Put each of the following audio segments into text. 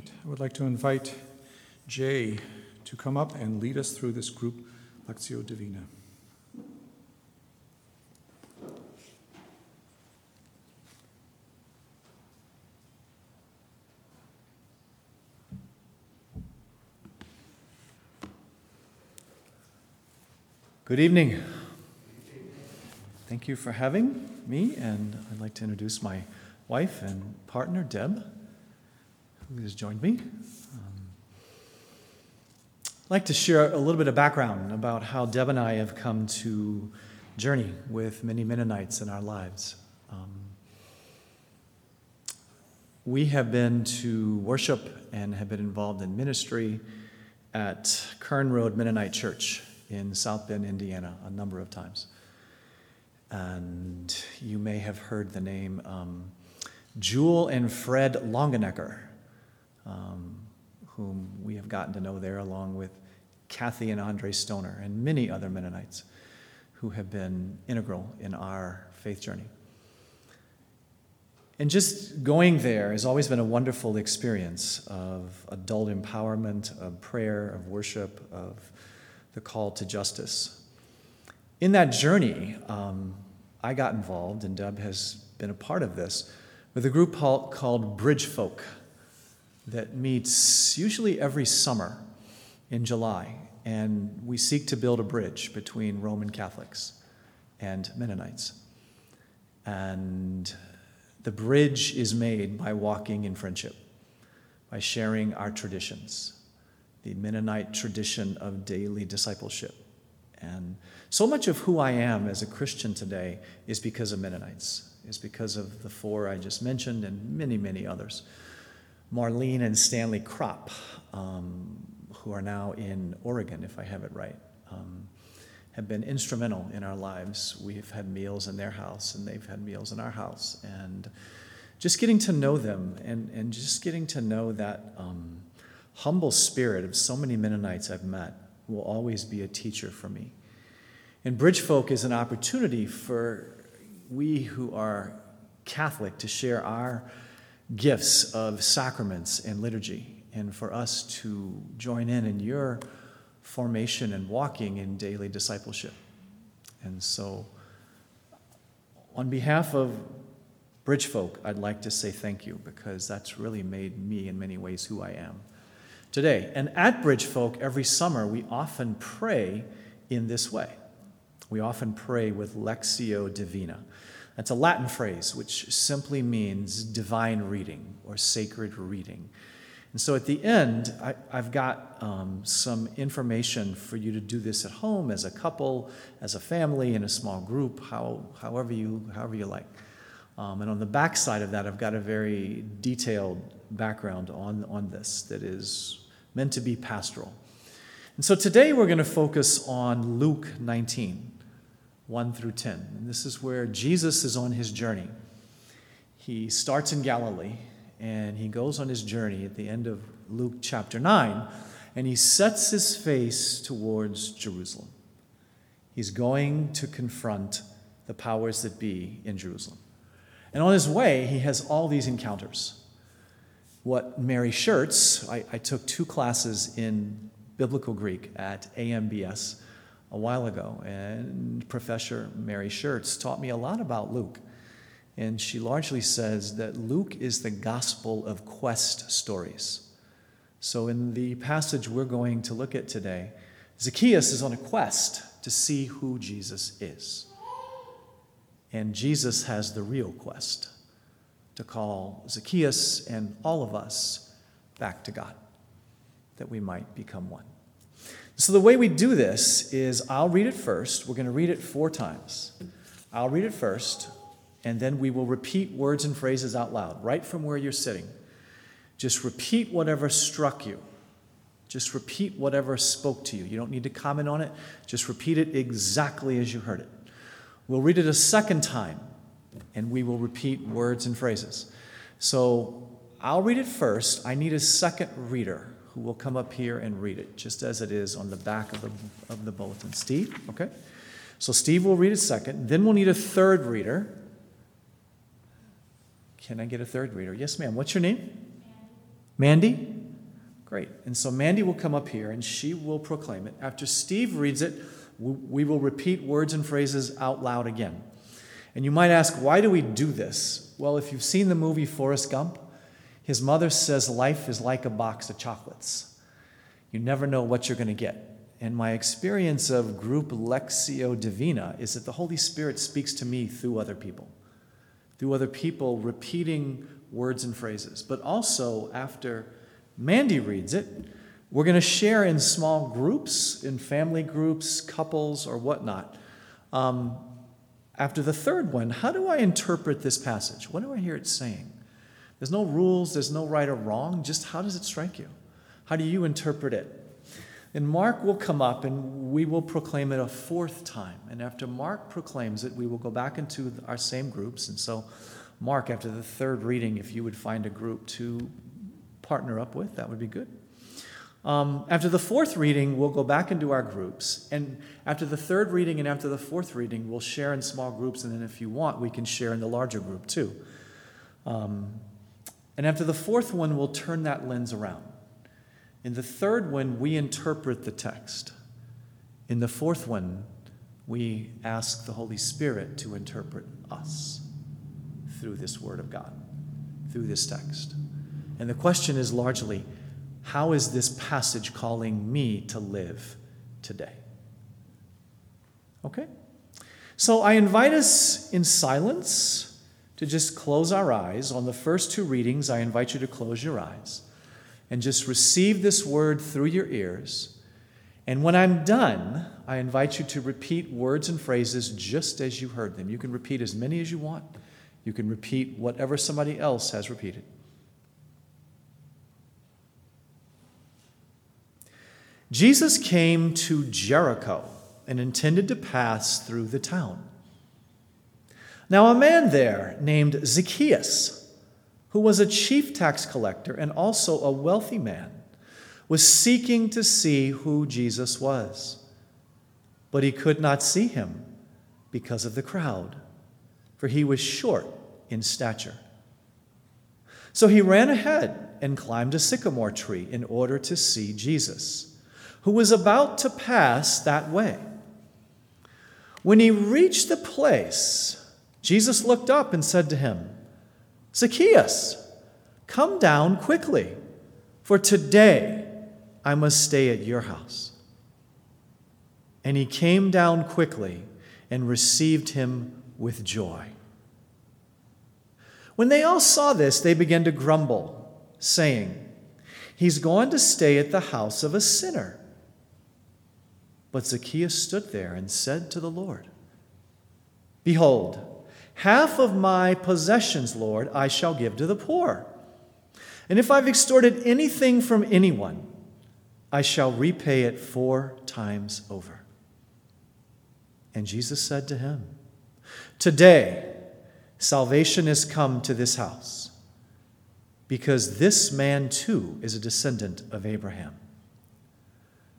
right, I would like to invite Jay to come up and lead us through this group Lectio Divina. Good evening. Thank you for having me, and I'd like to introduce my wife and partner, Deb, who has joined me. Um, I'd like to share a little bit of background about how Deb and I have come to journey with many Mennonites in our lives. Um, we have been to worship and have been involved in ministry at Kern Road Mennonite Church in South Bend, Indiana, a number of times. And you may have heard the name um, Jewel and Fred Longenecker, um, whom we have gotten to know there, along with Kathy and Andre Stoner, and many other Mennonites who have been integral in our faith journey. And just going there has always been a wonderful experience of adult empowerment, of prayer, of worship, of the call to justice. In that journey, um, I got involved, and Deb has been a part of this, with a group called Bridge Folk that meets usually every summer in July. And we seek to build a bridge between Roman Catholics and Mennonites. And the bridge is made by walking in friendship, by sharing our traditions, the Mennonite tradition of daily discipleship. And so much of who I am as a Christian today is because of Mennonites, is because of the four I just mentioned and many, many others. Marlene and Stanley Kropp, um, who are now in Oregon, if I have it right, um, have been instrumental in our lives. We've had meals in their house, and they've had meals in our house. And just getting to know them and, and just getting to know that. Um, humble spirit of so many Mennonites I've met will always be a teacher for me. And Bridge Folk is an opportunity for we who are Catholic to share our gifts of sacraments and liturgy, and for us to join in in your formation and walking in daily discipleship. And so, on behalf of Bridge Folk, I'd like to say thank you because that's really made me, in many ways, who I am today. And at Bridge Folk, every summer, we often pray in this way. We often pray with Lectio Divina. That's a Latin phrase which simply means divine reading or sacred reading. And so at the end, I, have got um, some information for you to do this at home as a couple, as a family, in a small group, how, however, you, however you like. Um, and on the back side of that, I've got a very detailed background on, on this that is meant to be pastoral. And so today we're going to focus on Luke 19, 1 through 10. And this is where Jesus is on his journey. He starts in Galilee and he goes on his journey at the end of Luke chapter 9 and he sets his face towards Jerusalem. He's going to confront the powers that be in Jerusalem. And on his way, he has all these encounters what Mary Schertz, I, I took two classes in biblical Greek at AMBS a while ago, and Professor Mary Schertz taught me a lot about Luke. And she largely says that Luke is the gospel of quest stories. So, in the passage we're going to look at today, Zacchaeus is on a quest to see who Jesus is. And Jesus has the real quest to call Zacchaeus and all of us back to God, that we might become one. So, the way we do this is I'll read it first. We're going to read it four times. I'll read it first, and then we will repeat words and phrases out loud, right from where you're sitting. Just repeat whatever struck you. Just repeat whatever spoke to you. You don't need to comment on it, just repeat it exactly as you heard it. We'll read it a second time and we will repeat words and phrases. So I'll read it first. I need a second reader who will come up here and read it, just as it is on the back of the, of the bulletin. Steve, okay? So Steve will read it second. Then we'll need a third reader. Can I get a third reader? Yes, ma'am. What's your name? Mandy? Great. And so Mandy will come up here and she will proclaim it. After Steve reads it, we will repeat words and phrases out loud again. And you might ask, why do we do this? Well, if you've seen the movie Forrest Gump, his mother says life is like a box of chocolates. You never know what you're going to get. And my experience of group Lectio Divina is that the Holy Spirit speaks to me through other people, through other people repeating words and phrases. But also, after Mandy reads it, we're going to share in small groups, in family groups, couples, or whatnot. Um, after the third one, how do I interpret this passage? What do I hear it saying? There's no rules, there's no right or wrong, just how does it strike you? How do you interpret it? And Mark will come up and we will proclaim it a fourth time. And after Mark proclaims it, we will go back into our same groups. And so, Mark, after the third reading, if you would find a group to partner up with, that would be good. Um, after the fourth reading, we'll go back into our groups. And after the third reading and after the fourth reading, we'll share in small groups. And then, if you want, we can share in the larger group too. Um, and after the fourth one, we'll turn that lens around. In the third one, we interpret the text. In the fourth one, we ask the Holy Spirit to interpret us through this Word of God, through this text. And the question is largely how is this passage calling me to live today? Okay? So I invite us in silence to just close our eyes. On the first two readings, I invite you to close your eyes and just receive this word through your ears. And when I'm done, I invite you to repeat words and phrases just as you heard them. You can repeat as many as you want, you can repeat whatever somebody else has repeated. Jesus came to Jericho and intended to pass through the town. Now, a man there named Zacchaeus, who was a chief tax collector and also a wealthy man, was seeking to see who Jesus was. But he could not see him because of the crowd, for he was short in stature. So he ran ahead and climbed a sycamore tree in order to see Jesus who was about to pass that way. When he reached the place, Jesus looked up and said to him, Zacchaeus, come down quickly, for today I must stay at your house. And he came down quickly and received him with joy. When they all saw this, they began to grumble, saying, He's gone to stay at the house of a sinner. But Zacchaeus stood there and said to the Lord, Behold, half of my possessions, Lord, I shall give to the poor. And if I've extorted anything from anyone, I shall repay it four times over. And Jesus said to him, Today, salvation has come to this house, because this man too is a descendant of Abraham.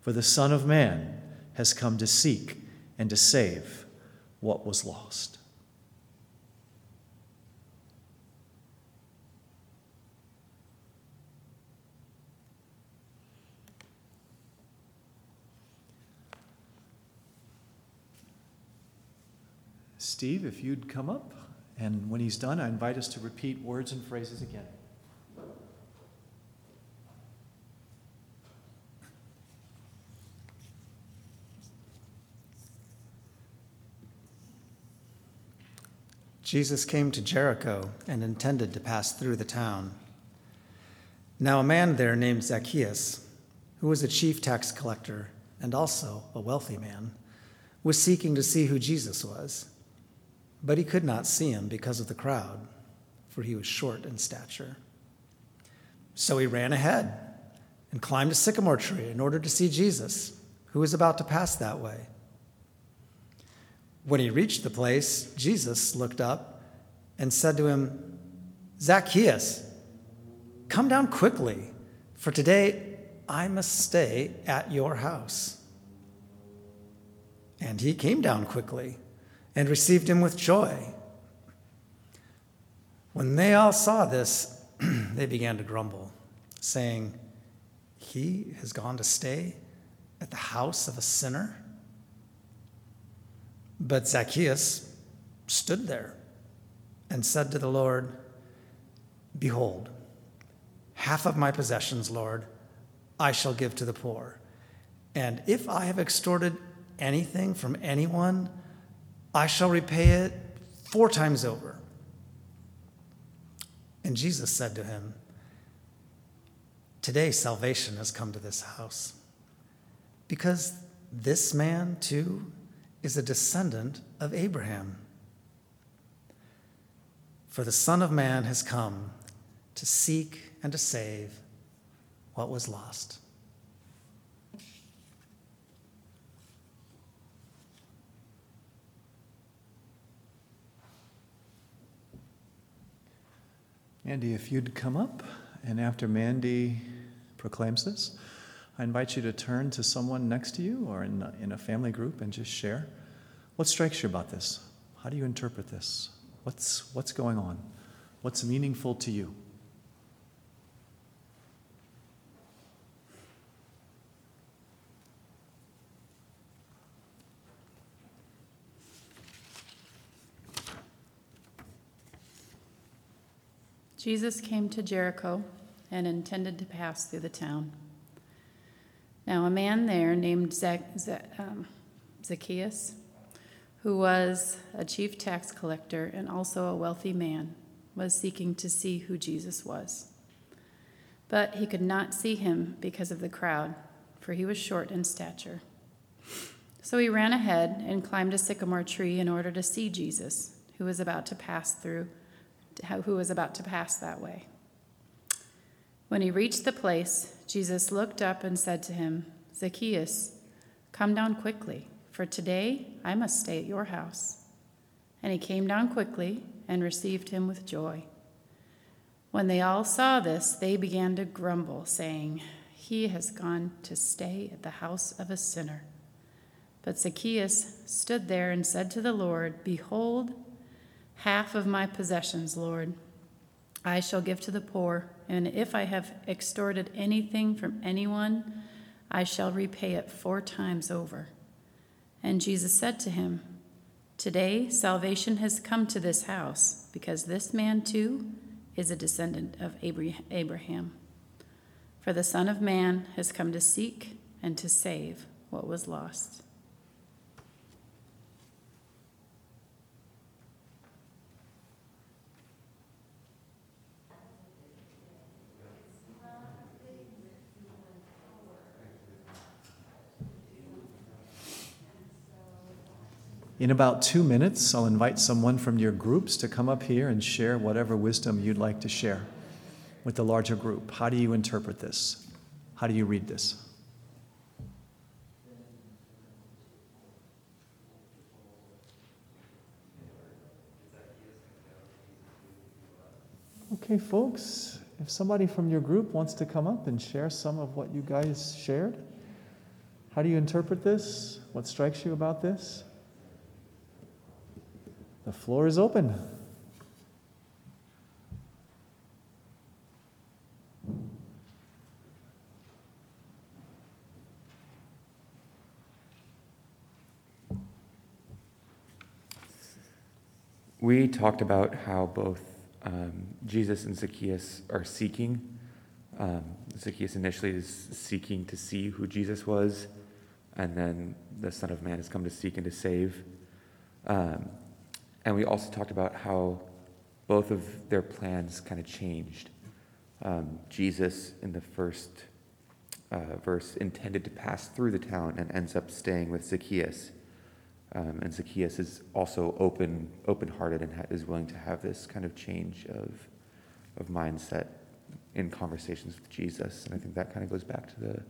For the Son of Man has come to seek and to save what was lost. Steve, if you'd come up, and when he's done, I invite us to repeat words and phrases again. Jesus came to Jericho and intended to pass through the town. Now, a man there named Zacchaeus, who was a chief tax collector and also a wealthy man, was seeking to see who Jesus was. But he could not see him because of the crowd, for he was short in stature. So he ran ahead and climbed a sycamore tree in order to see Jesus, who was about to pass that way. When he reached the place, Jesus looked up and said to him, Zacchaeus, come down quickly, for today I must stay at your house. And he came down quickly and received him with joy. When they all saw this, they began to grumble, saying, He has gone to stay at the house of a sinner? But Zacchaeus stood there and said to the Lord, Behold, half of my possessions, Lord, I shall give to the poor. And if I have extorted anything from anyone, I shall repay it four times over. And Jesus said to him, Today salvation has come to this house, because this man too is a descendant of Abraham. For the Son of Man has come to seek and to save what was lost. Mandy, if you'd come up, and after Mandy proclaims this, I invite you to turn to someone next to you or in, in a family group and just share. What strikes you about this? How do you interpret this? What's, what's going on? What's meaningful to you? Jesus came to Jericho and intended to pass through the town. Now, a man there named Zac- Zac- um, Zacchaeus, who was a chief tax collector and also a wealthy man, was seeking to see who Jesus was. But he could not see him because of the crowd, for he was short in stature. So he ran ahead and climbed a sycamore tree in order to see Jesus, who was about to pass through, who was about to pass that way. When he reached the place, Jesus looked up and said to him, Zacchaeus, come down quickly, for today I must stay at your house. And he came down quickly and received him with joy. When they all saw this, they began to grumble, saying, He has gone to stay at the house of a sinner. But Zacchaeus stood there and said to the Lord, Behold, half of my possessions, Lord, I shall give to the poor, and if I have extorted anything from anyone, I shall repay it four times over. And Jesus said to him, Today salvation has come to this house, because this man too is a descendant of Abraham. For the Son of Man has come to seek and to save what was lost. In about two minutes, I'll invite someone from your groups to come up here and share whatever wisdom you'd like to share with the larger group. How do you interpret this? How do you read this? Okay, folks, if somebody from your group wants to come up and share some of what you guys shared, how do you interpret this? What strikes you about this? The floor is open. We talked about how both um, Jesus and Zacchaeus are seeking. Um, Zacchaeus initially is seeking to see who Jesus was, and then the Son of Man has come to seek and to save. Um, and we also talked about how both of their plans kind of changed. Um, Jesus, in the first uh, verse, intended to pass through the town and ends up staying with Zacchaeus. Um, and Zacchaeus is also open, open-hearted and ha- is willing to have this kind of change of, of mindset in conversations with Jesus. And I think that kind of goes back to the,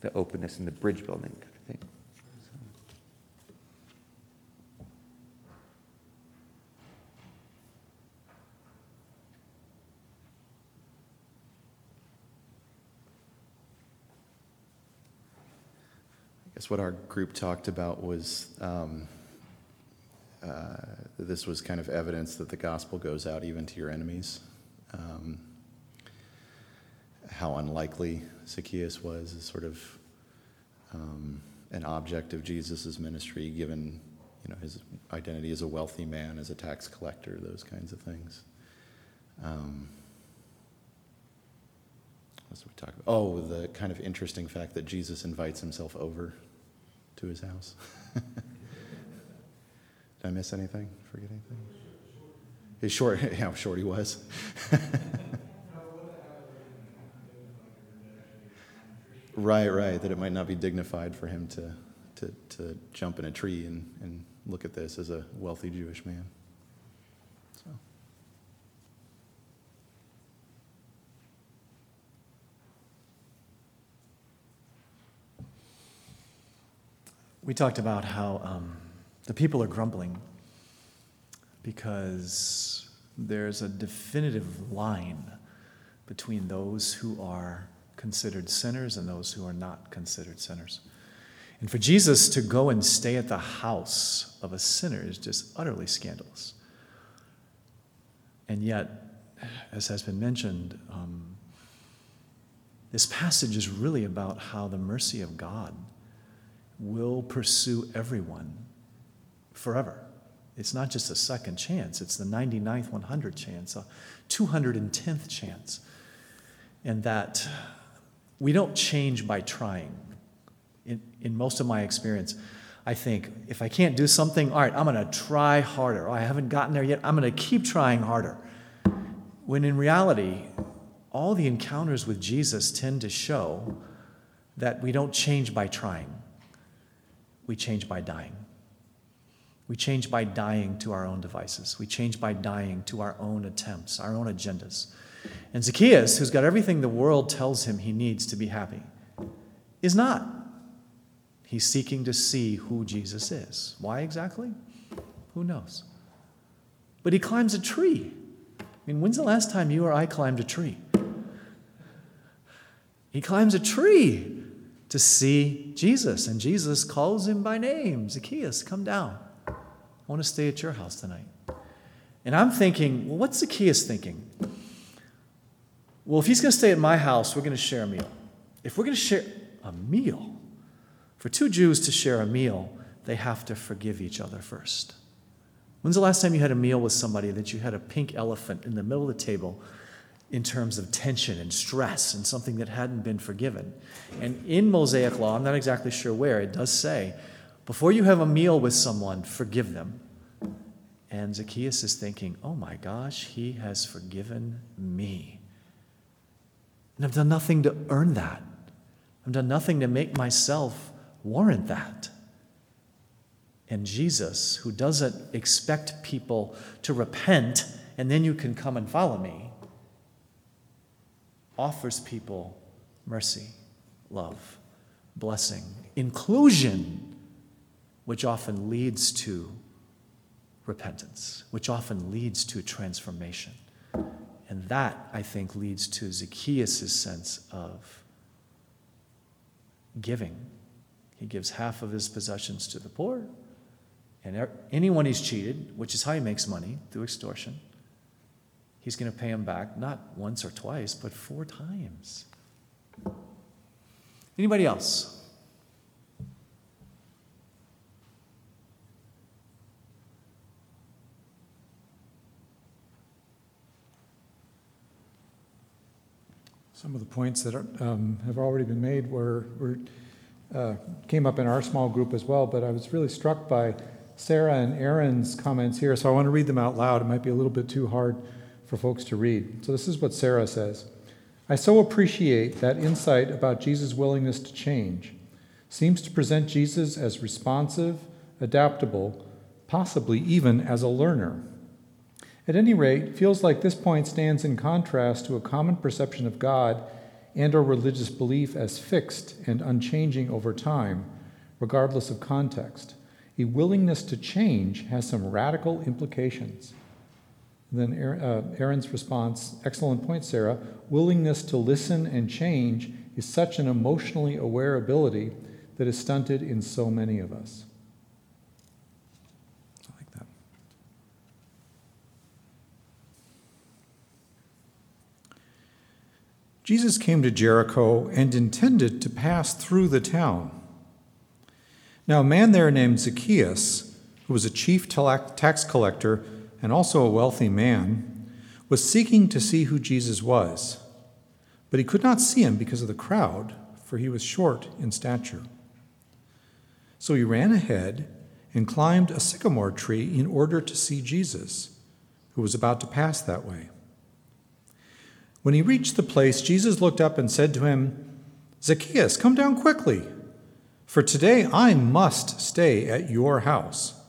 the openness and the bridge building kind of thing. Guess what our group talked about was um, uh, this was kind of evidence that the gospel goes out even to your enemies. Um, how unlikely Zacchaeus was as sort of um, an object of Jesus' ministry, given you know his identity as a wealthy man, as a tax collector, those kinds of things. Um, what did we talk about? Oh, the kind of interesting fact that Jesus invites himself over to his house. Did I miss anything? Forget anything? He's short. How short he was. right, right. That it might not be dignified for him to, to, to jump in a tree and, and look at this as a wealthy Jewish man. So. We talked about how um, the people are grumbling because there's a definitive line between those who are considered sinners and those who are not considered sinners. And for Jesus to go and stay at the house of a sinner is just utterly scandalous. And yet, as has been mentioned, um, this passage is really about how the mercy of God will pursue everyone forever. It's not just a second chance, it's the 99th, 100 chance, a 210th chance. And that we don't change by trying. In, in most of my experience, I think if I can't do something, all right, I'm going to try harder. Oh, I haven't gotten there yet, I'm going to keep trying harder. When in reality, all the encounters with Jesus tend to show that we don't change by trying, we change by dying. We change by dying to our own devices. We change by dying to our own attempts, our own agendas. And Zacchaeus, who's got everything the world tells him he needs to be happy, is not. He's seeking to see who Jesus is. Why exactly? Who knows? But he climbs a tree. I mean, when's the last time you or I climbed a tree? He climbs a tree to see Jesus, and Jesus calls him by name Zacchaeus, come down. I want to stay at your house tonight. And I'm thinking, well, what's Zacchaeus thinking? Well, if he's going to stay at my house, we're going to share a meal. If we're going to share a meal, for two Jews to share a meal, they have to forgive each other first. When's the last time you had a meal with somebody that you had a pink elephant in the middle of the table in terms of tension and stress and something that hadn't been forgiven? And in Mosaic law, I'm not exactly sure where, it does say, before you have a meal with someone, forgive them. And Zacchaeus is thinking, oh my gosh, he has forgiven me. And I've done nothing to earn that. I've done nothing to make myself warrant that. And Jesus, who doesn't expect people to repent and then you can come and follow me, offers people mercy, love, blessing, inclusion, which often leads to repentance, which often leads to transformation. And that, I think, leads to Zacchaeus' sense of giving. He gives half of his possessions to the poor. And er, anyone he's cheated, which is how he makes money through extortion, he's going to pay him back not once or twice, but four times. Anybody else? Some of the points that are, um, have already been made were, were uh, came up in our small group as well, but I was really struck by Sarah and Aaron's comments here, so I want to read them out loud. It might be a little bit too hard for folks to read. So this is what Sarah says I so appreciate that insight about Jesus' willingness to change. Seems to present Jesus as responsive, adaptable, possibly even as a learner. At any rate, feels like this point stands in contrast to a common perception of God and or religious belief as fixed and unchanging over time, regardless of context. A willingness to change has some radical implications. Then uh, Aaron's response, excellent point, Sarah. Willingness to listen and change is such an emotionally aware ability that is stunted in so many of us. I like that. Jesus came to Jericho and intended to pass through the town. Now, a man there named Zacchaeus, who was a chief tax collector and also a wealthy man, was seeking to see who Jesus was. But he could not see him because of the crowd, for he was short in stature. So he ran ahead and climbed a sycamore tree in order to see Jesus, who was about to pass that way. When he reached the place, Jesus looked up and said to him, Zacchaeus, come down quickly, for today I must stay at your house.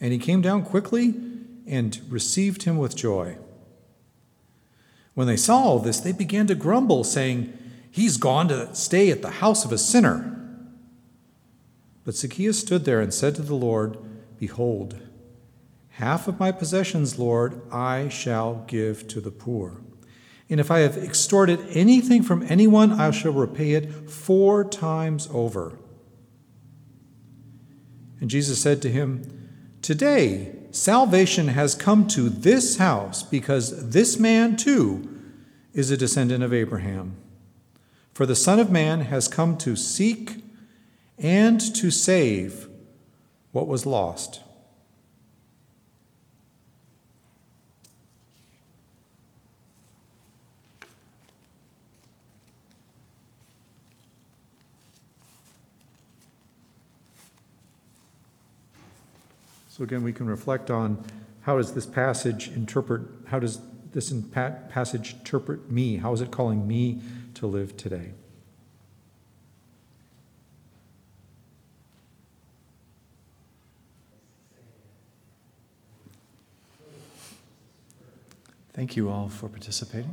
And he came down quickly and received him with joy. When they saw all this, they began to grumble, saying, He's gone to stay at the house of a sinner. But Zacchaeus stood there and said to the Lord, Behold, half of my possessions, Lord, I shall give to the poor. And if I have extorted anything from anyone, I shall repay it four times over. And Jesus said to him, Today salvation has come to this house, because this man too is a descendant of Abraham. For the Son of Man has come to seek and to save what was lost. So again, we can reflect on how does this passage interpret, how does this passage interpret me? How is it calling me to live today? Thank you all for participating.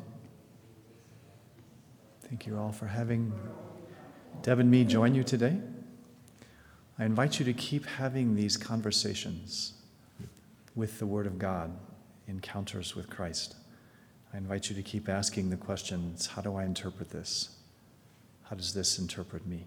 Thank you all for having Deb and me join you today. I invite you to keep having these conversations with the Word of God, encounters with Christ. I invite you to keep asking the questions how do I interpret this? How does this interpret me?